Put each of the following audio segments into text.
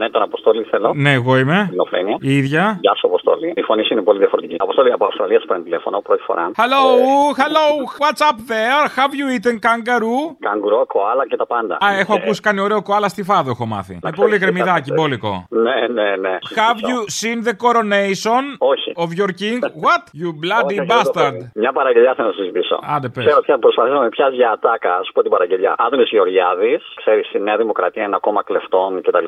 Ναι, τον Αποστόλη θέλω. Ναι, εγώ είμαι. Ελληνοφρένεια. Η ίδια. Γεια σου, Αποστόλη. Η φωνή σου είναι πολύ διαφορετική. Αποστόλη από Αυστραλία σου παίρνει τηλέφωνο πρώτη φορά. Hello, hello, what's up there? Have you eaten kangaroo? Καγκουρό, κοάλα και τα πάντα. Α, έχω Και- ακούσει κάνει ωραίο κοάλα στη φάδο, έχω μάθει. Με ξέρεις, πολύ κοίτα, γκρεμιδάκι, ξέρεις. μπόλικο. Ναι, ναι, ναι. Have you seen the coronation Όχι. of your king? What? You bloody Όχι, όχι, δεν το bastard. έχω. Μια παραγγελιά θέλω να σου ζητήσω. Άντε, πες. Ξέρω πια προσπαθήσω να με πιάσει για ατάκα. Α σου πω την παραγγελιά. Άδωνης Γεωργιάδης, ξέρεις, η Νέα Δημοκρατία είναι ακόμα κλεφτών κτλ.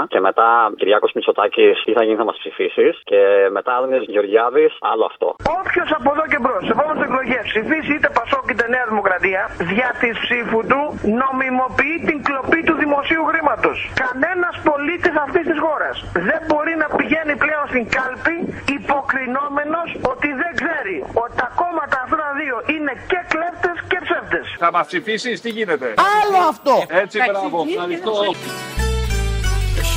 Κτλ. Και μετά Κυριάκος Μητσοτάκης, τι θα γίνει, θα μας ψηφίσεις. Και μετά Άδωνης Γεωργιάδης, άλλο αυτό. Όποιος από εδώ και μπρος, σε επόμενες εκλογές ψηφίσει είτε Πασόκ είτε Νέα Δημοκρατία, δια της ψήφου του νομιμοποιεί την κλοπή του δημοσίου χρήματος. Κανένας πολίτης αυτής της χώρας δεν μπορεί να πηγαίνει πλέον στην κάλπη υποκρινόμενος ότι δεν ξέρει ότι τα κόμματα αυτά τα δύο είναι και κλέφτες και ψεύτες. Θα μας ψηφίσεις, τι γίνεται; Άλλο αυτό. Έτσι, μπράβο. Ευχαριστώ.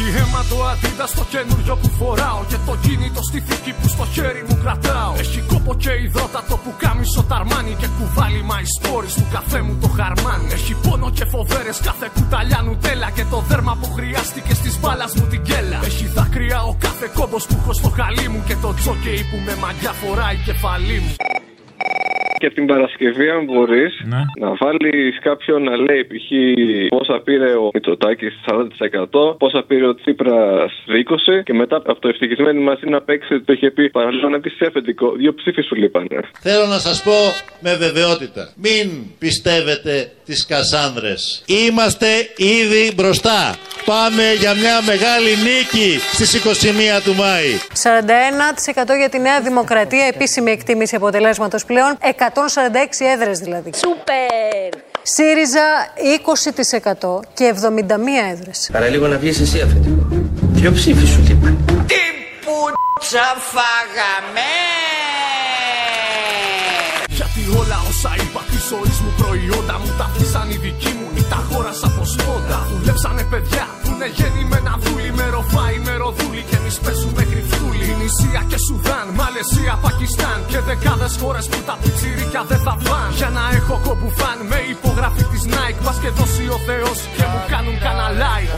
Έχει αίμα το αντίδα στο καινούριο που φοράω. Και το κινητό στη θήκη που στο χέρι μου κρατάω. Έχει κόπο και υδρότατο που κάμισο ταρμάνι Και κουβάλι my stories του καφέ μου το χαρμάνι. Έχει πόνο και φοβέρες κάθε κουταλιά νουτέλα Και το δέρμα που χρειάστηκε στις μπάλας μου την κέλα. Έχει δάκρυα ο κάθε κόμπος που έχω στο χαλί μου. Και το τζόκεϊ που με μαγιά φοράει κεφαλή μου Και την Παρασκευή, αν μπορείς, Ναι. να βάλεις κάποιον να λέει π.χ. πόσα πήρε ο Μητσοτάκης 40%, πόσα πήρε ο Τσίπρας 20% και μετά από το ευτυχισμένοι μαζί να παίξει ότι το είχε πει παραλίγο να πει σε αφεντικό. Δύο ψήφοι σου λείπανε. Θέλω να σας πω με βεβαιότητα. Μην πιστεύετε τις Κασάνδρες. Είμαστε ήδη μπροστά. Πάμε για μια μεγάλη νίκη στις 21 του Μάη. 41% για τη Νέα Δημοκρατία, επίσημη εκτίμηση αποτελέσματος πλέον, 146 έδρες δηλαδή. Σούπερ! ΣΥΡΙΖΑ 20% και 71 έδρες. Παραλίγο να βγεις εσύ αφεντικό. Ποιο ψήφι σου λείπανε. Τι πουτσα φάγαμε! Γιατί όλα όσα είπα της ζωής μου προϊόντα μου τα αφήσαν οι δικοί μου ή τα αγόρασα από σπόντα. Δουλέψανε παιδιά που είναι γεννημένα δούλοι με ροφάι, με ροδούλοι και εμείς παίζουμε γρυφτούλοι. Νησία και Σουδάν, Μαλαισία, Πακιστάν και δεκάδες χώρες που τα πιτσιρίκια δεν θα φαν. Για να έχω κομπουφάν με υπογραφή της Nike, μα και δώσει ο Θεός και μου κάνουν κανένα like.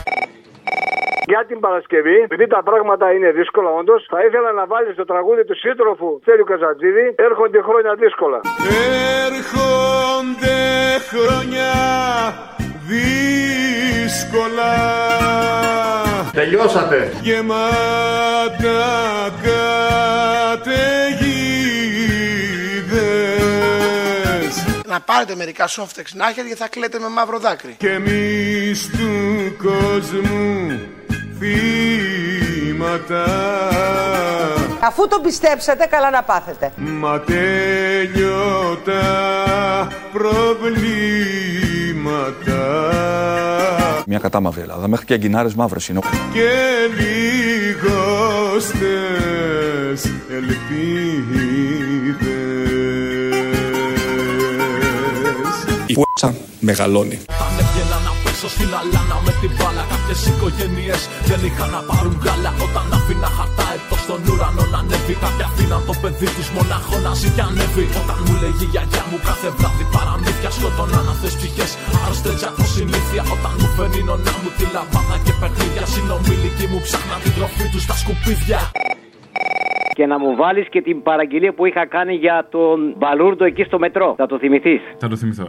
Για την Παρασκευή, επειδή τα πράγματα είναι δύσκολα όντως, θα ήθελα να βάλεις το τραγούδι του σύντροφου Θέλει Καζατζίδη. Έρχονται χρόνια δύσκολα. Έρχονται χρόνια δύσκολα Τελειώσατε. γεμάτα καταιγίδες Να πάρετε μερικά σόφτεξ να έχετε και θα κλαίτε με μαύρο δάκρυ. και εμείς του κόσμου θύματα Αφού το πιστέψατε, καλά να πάθετε. Μα τέλειωτα προβλήματα Μια κατάμαυρη Ελλάδα. Μέχρι και αγκινάρες μαύρες είναι. και λιγόστες ελπίδες Η φ***α μεγαλώνει. Αν έβγαινα να πέσω στην αλάνα με την μπάλα Κάποιες οικογένειες δεν είχαν να πάρουν γάλα Όταν άφηνα χαρτά έτω στον ουρανό να ανέβει Κάποιοι αφήναν το παιδί τους μονάχο να ζει και ανέβει Όταν μου λέγει η γιαγιά μου κάθε βράδυ παραμύθια Σκοτώναν αυτές ψυχές άρρωστες από συνήθεια Όταν μου φέρνει η νονά μου τη λαμπάδα και παιχνίδια Συνομιλικοί μου ψάχναν την τροφή τους στα σκουπίδια Και να μου βάλεις και την παραγγελία που είχα κάνει για τον Μπαλούρντο εκεί στο μετρό. Θα το θυμηθείς. Θα το θυμηθώ.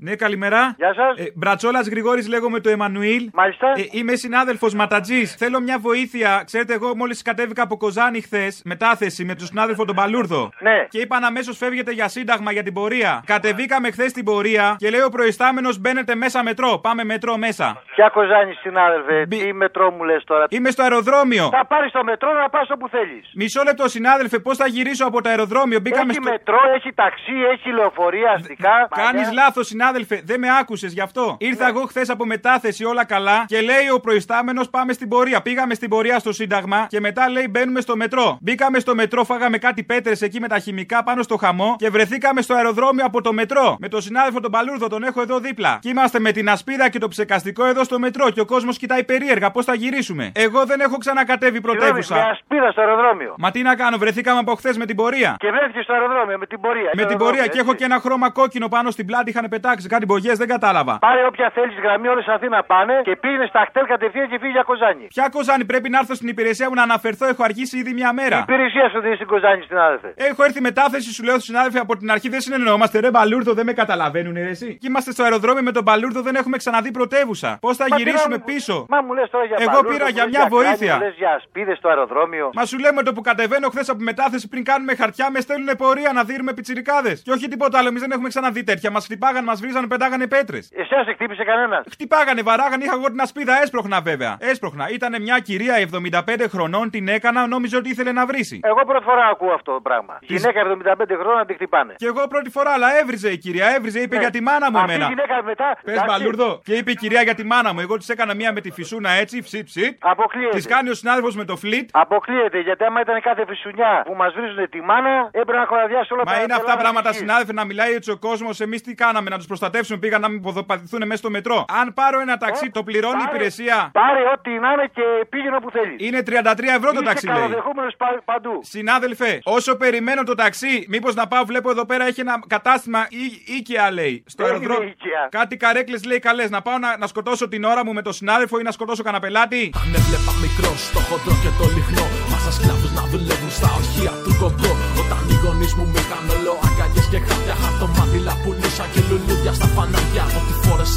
Ναι, καλημέρα. Γεια σας. Ε, Μπρατσόλας Γρηγόρης, λέγομαι το Εμμανουήλ. Μάλιστα. Ε, είμαι συνάδελφος Ματατζής. Θέλω μια βοήθεια. Ξέρετε, εγώ μόλις κατέβηκα από Κοζάνη χθες, μετάθεση με τον συνάδελφο τον Παλούρδο. Ναι. Και είπαν αμέσως φεύγετε για σύνταγμα για την πορεία. Κατεβήκαμε χθες την πορεία και λέει ο προϊστάμενος μπαίνετε μέσα μετρό. Πάμε μετρό μέσα. Ποια κοζάνη συνάδελφε, τι μετρό μου λες τώρα; Είμαι στο αεροδρόμιο. Θα πάρεις το μετρό να πας όπου θέλεις. Μισό λεπτό, συνάδελφε, πώς θα γυρίσω από το αεροδρόμιο; Μπήκαμε Έχει στο. μετρό, έχει ταξί, έχει λεωφορεία αστικά. Κάνεις μαλλιά. λάθος, συνάδελφε. Δεν με άκουσες γι' αυτό; Ήρθα εγώ χθες από μετάθεση όλα καλά και λέει ο προϊστάμενος πάμε στην πορεία. Πήγαμε στην πορεία στο Σύνταγμα και μετά λέει μπαίνουμε στο μετρό. Μπήκαμε στο μετρό, φάγαμε κάτι πέτρες εκεί με τα χημικά πάνω στο χαμό και βρεθήκαμε στο αεροδρόμιο από το μετρό. Με τον συνάδελφο τον Παλούρδο, τον έχω εδώ δίπλα. Και είμαστε με την ασπίδα και το ψεκαστικό εδώ στο μετρό και ο κόσμος κοιτάει περίεργα πώς θα γυρίσουμε. Εγώ δεν έχω ξανακατέβει Συγγνώμη, πρωτεύουσα. Με ασπίδα στο αεροδρόμιο. Μα τι να κάνω, βρεθήκαμε από χθες με την πορεία. Και βρέθηκες στο αεροδρόμιο με την πορεία. Με την πορεία και έχω και ένα χρώμα κόκκινο πάνω στην πλάτη είχαν πετάξει Έψαξε κάτι μπογιές, δεν κατάλαβα. Πάρε όποια θέλεις γραμμή, όλες Αθήνα πάνε και πήγαινε στα χτέλ κατευθείαν και φύγει για Κοζάνη. Ποια Κοζάνη πρέπει να έρθω στην υπηρεσία μου να αναφερθώ, έχω αργήσει ήδη μια μέρα. Η υπηρεσία σου δίνει στην Κοζάνη, στην άδελφε. Έχω έρθει μετάθεση, σου λέω στου συνάδελφοι από την αρχή δεν συνεννοούμαστε. Ρε Μπαλούρδο, δεν με καταλαβαίνουν, ρε, εσύ. Και είμαστε στο αεροδρόμιο με τον Μπαλούρδο, δεν έχουμε ξαναδεί πρωτεύουσα. Πώς θα Μα γυρίσουμε τι να- πίσω; Μα μου λες τώρα για Εγώ μπαλούρδο, πήρα μου για λες μια βοήθεια. Λες για σπίδες στο αεροδρόμιο. Μα σου λέμε το που κατεβαίνω χθες από μετάθεση πριν κάνουμε χαρτιά, με στέλνουν πορεία να δίνουμε πιτσιρικάδες. Και όχι τίποτα άλλο, εμείς δεν έχουμε ξαναδεί τέτοια. Μας χτυπάγανε, μας βρίζανε, πετάγανε πέτρες. Εσένα σε χτύπησε κανένας; Χτυπάγανε, βαράγανε, είχα εγώ την ασπίδα, έσπροχνα βέβαια. Έσπροχνα. Ήταν μια κυρία 75 χρονών, την έκανα, νόμιζε ότι ήθελε να βρίσει. Εγώ πρώτη φορά ακούω αυτό το πράγμα. Γυναίκα 75 χρόνια να τη χτυπάνε. Και εγώ πρώτη φορά, αλλά έβριζε η κυρία, έβριζε, είπε Ναι. για τη μάνα μου Αυτή η εμένα. γυναίκα μετά. Πες εντάξει, μπαλούρδο. Και είπε η κυρία για τη μάνα μου. Εγώ της έκανα μία με τη φυσούνα έτσι, ψιτ ψιτ. Αποκλείεται. Της κάνει ο συνάδελφος με το φλιτ. Αποκλείεται γιατί άμα ήταν κάθε φυσουνιά που μας βρίζουν τη μάνα έπρεπε να χωραδιάσει όλα Μα τα είναι αυτά Ελλάδα πράγματα, της γης. συνάδελφε, να μιλάει έτσι ο κόσμος. Εμείς τι κάναμε, να τους προστατεύσουμε, πήγαν να μην ποδοπατηθούν μέσα στο μετρό. Αν πάρω ένα ταξί, το πληρώνει η υπηρεσία. Πάρε ό,τι να είναι και πήγαινε όπου θέλεις. Είναι 33 ευρώ το ταξί, λέει. καλοδεχόμενο παντού. Συνάδελφε, όσο περιμένω το ταξί, μήπως να πάω, βλέπω εδώ πέρα έχει ένα κατάστημα ή- οίκαια, λέει. Στο Δεν αεροδρόμιο. είναι οίκαια. Κάτι καρέκλες λέει καλές. Να πάω να, να σκοτώσω την ώρα μου με τον συνάδελφο ή να σκοτώσω κανένα πελάτη. Αν έβλεπα μικρό στο χοντρό και το λιχνό Μάσα σκλάβους να δουλεύουν στα ορχεία του κογκό Όταν οι γονείς μου μ' είχαν όλο αγκαλιές και χάπια Χαρτομάτιλα πουλούσα και λουλούδια στα φανάρια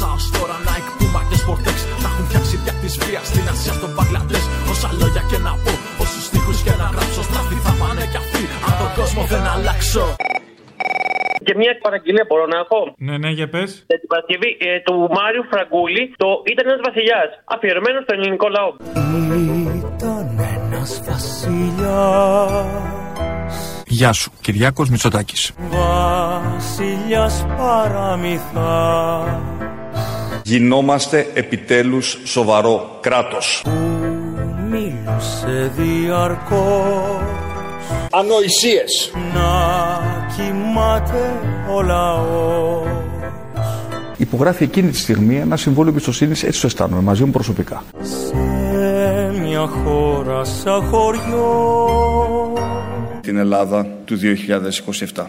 Ό,τι φόρεσα ως τώρα Nike, Puma και Sportex Να έχουν φτιάξει πια της βίας στην Ασία στον Μπαγκλαντές Όσα λόγια και να πω, όσους στίχους και να γράψω Στραφή θα πάνε κι αυτοί, αν τον κόσμο δεν αλλάξω Και μια παραγγελία μπορώ να έχω; Ναι, ναι, για πες. Για την Παρασκευή ε, του Μάριου Φραγκούλη, το ήταν ένας βασιλιάς. Αφιερωμένο στο ελληνικό λαό. Ήταν ένας βασιλιάς Γεια σου, Κυριάκος Μητσοτάκης. Βασιλιάς παραμυθάς Γινόμαστε επιτέλους σοβαρό κράτος. Μίλησε διαρκώς Ανοησίες. Να κοιμάται ο λαός Υπογράφει εκείνη τη στιγμή ένα συμβόλαιο εμπιστοσύνης, έτσι το αισθάνομαι, μαζί μου προσωπικά. Σε μια χώρα σαν χωριό Την Ελλάδα του 2027.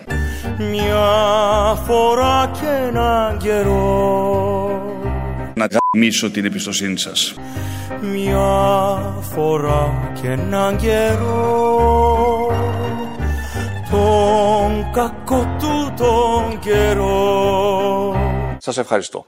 Μια φορά και έναν καιρό Να γαμίσω την εμπιστοσύνη σας. Μια φορά και έναν καιρό Τον κακό του τον καιρό Σας ευχαριστώ.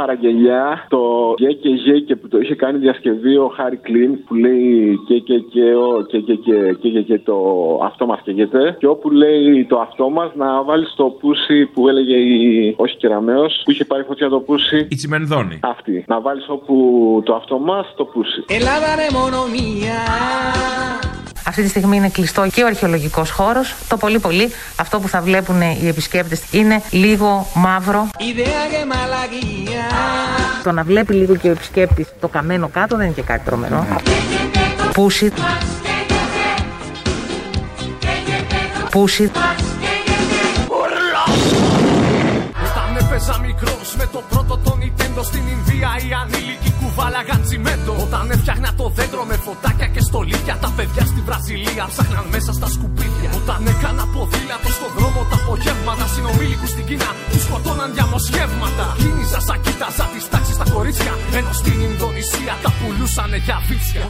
Παραγγελιά το γε και γε και που το είχε κάνει διασκευή ο Χάρη Κλίν που λέει και και και ο και και και και και και το αυτό μας καίγεται και όπου λέει το αυτό μας να βάλεις το πούσι που έλεγε η όχι κεραμέως που είχε πάρει φωτιά το πούσι Η τσιμενδόνη. αυτή να βάλεις όπου το αυτό μας το πούσι Ελλάδα ρε μόνο μία. Αυτή τη στιγμή είναι κλειστό και ο αρχαιολογικός χώρος. Το πολύ πολύ αυτό που θα βλέπουν οι επισκέπτες είναι λίγο μαύρο. Ιδέα και μαλαγία. Το να βλέπει λίγο και ο επισκέπτης το καμένο κάτω δεν είναι και κάτι τρομερό. Πούσι. Πούσι. Όταν έπαιζα μικρός με το πρώτο το Nintendo στην Ινδία, οι ανήλικοι κουβάλαγαν τσιμέντο. Όταν έφτιαχνα το δέντρο με φωτάκια και στολίδια, τα παιδιά στη Βραζιλία ψάχναν μέσα στα σκουπίδια. Όταν έκανα ποδήλατο στο δρόμο τα απογεύματα, συνομήλικου στην Κίνα τους σκοτώναν διαμοσχεύματα. Κίνησα σαν κοίταζα τις τάξεις στα κορίτσια, ενώ στην Ινδονησία τα πουλούσανε για βίτσια.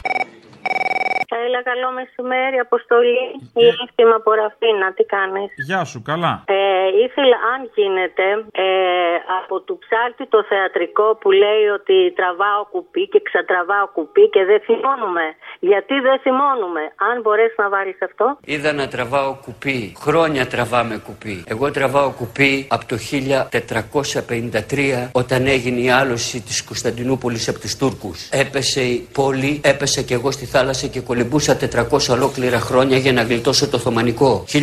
Έλα, καλό μεσημέρι, Αποστολή. Η εύθυμα από Ραφίνα, τι κάνεις; Γεια σου, καλά. Ε, ήθελα, αν γίνεται, ε, από του ψάρτη το θεατρικό που λέει ότι τραβάω κουπί και ξατραβάω κουπί και δεν θυμώνουμε. Γιατί δεν θυμώνουμε; Αν μπορέσει να βάλεις αυτό. Είδα να τραβάω κουπί. Χρόνια τραβάμε κουπί. Εγώ τραβάω κουπί από το 1453 όταν έγινε η άλωση της Κωνσταντινούπολης από τους Τούρκους. Έπεσε η πόλη, έπεσε και εγώ στη θάλασσα και κολυμπούσα 300-400 ολόκληρα χρόνια για να γλιτώσω το Οθωμανικό. 1821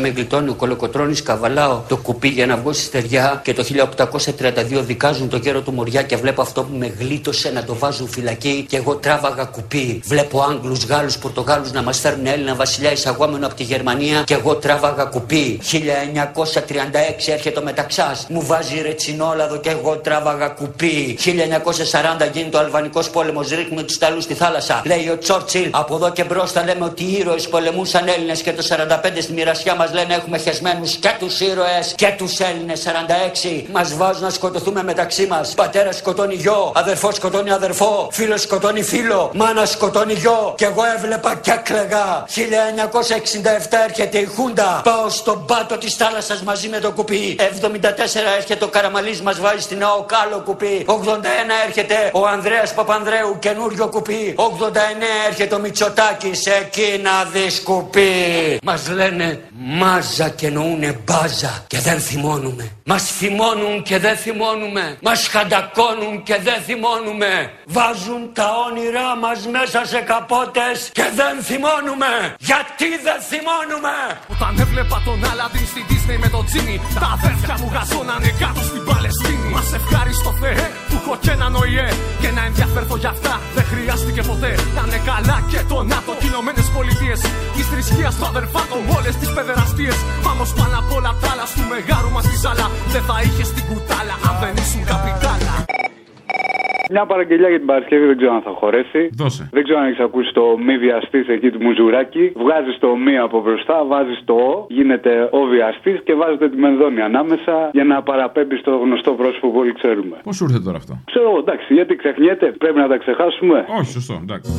με γλιτώνει ο Κολοκοτρόνη Καβαλάο το κουπί για να βγω στη στεριά και το 1832 δικάζουν το γέρο του Μοριά και βλέπω αυτό που με γλίτωσε να το βάζουν φυλακή και εγώ τράβαγα κουπί. Βλέπω Άγγλους, Γάλλους, Πορτογάλους να μας φέρνουν Έλληνα βασιλιά εισαγόμενο από τη Γερμανία και εγώ τράβαγα κουπί. 1936 έρχεται ο Μεταξάς, μου βάζει ρετσινόλαδο και εγώ τράβαγα κουπί. 1940 γίνει το Αλβανικός πόλεμος, ρίχνουμε τους Ιταλού στη θάλασσα. Λέει ο Τσόρτσιλ, από εδώ και μπρος θα λέμε ότι οι ήρωες πολεμούσαν Έλληνες και το 45 στη μοιρασιά μας λένε έχουμε χεσμένους και τους ήρωες και τους Έλληνες. 46 μας βάζουν να σκοτωθούμε μεταξύ μας. Πατέρας σκοτώνει γιο, αδερφός σκοτώνει αδερφό, φίλος σκοτώνει φίλο, μάνας σκοτώνει γιο. Και εγώ έβλεπα και έκλεγα. 1967 έρχεται η Χούντα. Πάω στον πάτο της θάλασσας μαζί με το κουπί. 74 έρχεται ο Καραμαλής μας βάζει στην ΑΟΚΑΛΟ κουπί. 81 έρχεται ο Ανδρέας Παπανδρέου καινούριο κουπί. 89 έρχεται ο Μητσοτάκης εκεί να δει κουπί. Μας λένε μάζα και εννοούνε μπάζα και δεν θυμώνουμε. Μας θυμώνουν και δεν θυμώνουμε. Μας χαντακώνουν και δεν θυμώνουμε. Βάζουν τα όνειρά μας μέσα σε καπότες και δεν θυμώνουμε. Γιατί δεν θυμώνουμε; Όταν έβλεπα τον Αλαντίν στη Disney με τον Τζίνι, τα αδέρφια μου γαζώνανε κάτω στην Παλαιστίνη. Μας ευχάριστο Θεέ που έχω και έναν ΟΗΕ και να ενδιαφέρθω για αυτά δεν χρειάστηκε ποτέ. Να είναι καλά και το ΝΑΤΟ, οι Ηνωμένε Πολιτείες. Της θρησκείας του αδερφάτων, όλες τις παιδεραστίες. Πάμε πάνω απ' όλα τα άλλα, στου μεγάρου μας τη ζάλα. Δεν θα είχες την κουτάλα αν δεν ήσουν καπιτάλα. Μια παραγγελιά για την Παρασκευή δεν ξέρω αν θα χωρέσει. Δώσε. Δεν ξέρω αν έχεις ακούσει το μη βιαστή εκεί του Μουζουράκη. Βγάζεις το μη από μπροστά, βάζεις το ο, γίνεται ο βιαστής και βάζετε τη μενδόνη ανάμεσα για να παραπέμπει στο γνωστό πρόσωπο που όλοι ξέρουμε. Πώς σου ήρθε τώρα αυτό; Ξέρω, εγώ, εντάξει, γιατί ξεχνιέται, πρέπει να τα ξεχάσουμε. Όχι, σωστό, εντάξει.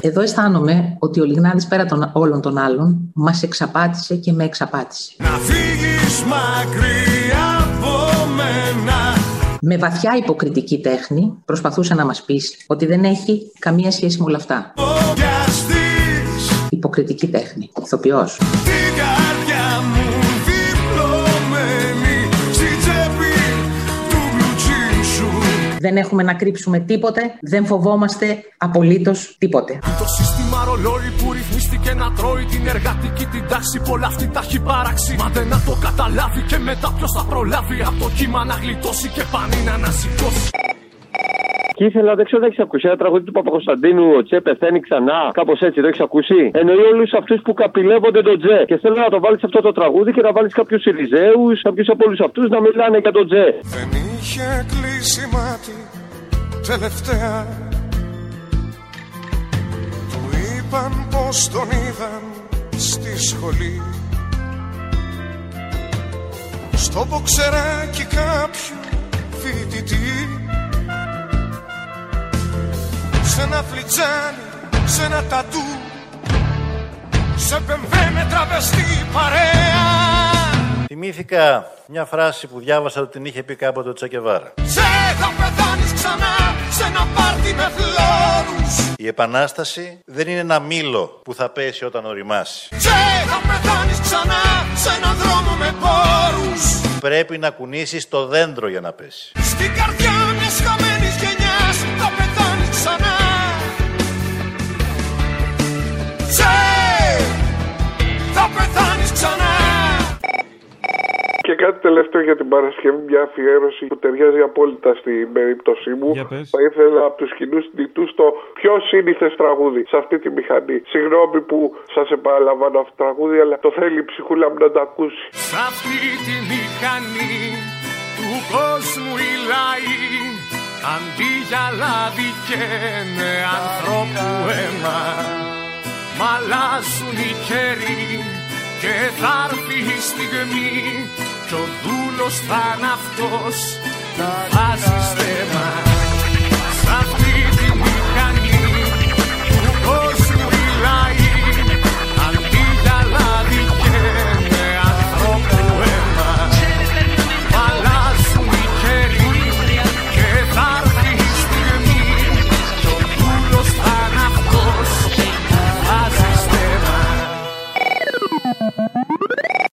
Εδώ αισθάνομαι ότι ο Λιγνάδης πέρα των όλων των άλλων μας εξαπάτησε και με εξαπάτησε. Να φύγεις μακριά από μένα Με βαθιά υποκριτική τέχνη προσπαθούσε να μας πείσει ότι δεν έχει καμία σχέση με όλα αυτά. Πιαστείς Υποκριτική τέχνη. Ηθοποιός. την καρδιά μου Δεν έχουμε να κρύψουμε τίποτε, δεν φοβόμαστε απολύτως τίποτε. Το σύστημα ρολόι που ρυθμίστηκε να τρώει την εργατική την τάξη. Πολλά αυτή τα έχει παράξει. Μα δεν να το καταλάβει και μετά ποιος θα προλάβει. Από το κύμα να γλιτώσει και πανί να ανασηκώσει. Και ήθελα, δεν ξέρω αν έχεις ακούσει ένα τραγούδι του Παπακοσταντίνου, ο Τσε πεθαίνει ξανά. Κάπως έτσι, το έχεις ακούσει. Εννοεί όλους αυτούς που καπηλεύονται τον Τσε. Και θέλω να το βάλεις αυτό το τραγούδι και να βάλεις κάποιους Ιριζέου, κάποιους από όλους αυτούς να μιλάνε για τον Τσε. Δεν είχε κλείσει μάτι τελευταία. Του είπαν πως τον είδαν στη σχολή. Στο μποξεράκι κάποιου φοιτητή. Σε ένα φλιτζάνι, σε ένα τατού. Σε πεμβέ με τραβεστή παρέα. Θυμήθηκα μια φράση που διάβασα ότι την είχε πει κάποτε ο Τσακεβάρα. Σε θα πεθάνεις ξανά σε ένα πάρτι με φλόρους Η επανάσταση δεν είναι ένα μήλο που θα πέσει όταν οριμάσει. Σε θα πεθάνεις ξανά σε έναν δρόμο με πόρους Πρέπει να κουνήσεις το δέντρο για να πέσει. Στην καρδιά μιας χαμένης κάτι τελευταίο για την Παρασκευή, μια αφιέρωση που ταιριάζει απόλυτα στην περίπτωσή μου. Για πες. Θα ήθελα από τους κοινούς νητούς το πιο σύνηθες τραγούδι σε αυτή τη μηχανή. Συγγνώμη που σας επαναλαμβάνω αυτό το τραγούδι, αλλά το θέλει η ψυχούλα μου να το ακούσει. Σ' αυτή τη μηχανή του κόσμου οι λαοί Αντί για λάδι καίνε ανθρώπου αίμα Μ' αλλάζουν οι καιροί και θα έρθει η στιγμή Κι ο δούλος θα είναι αυτός. Που βάζεις στεμά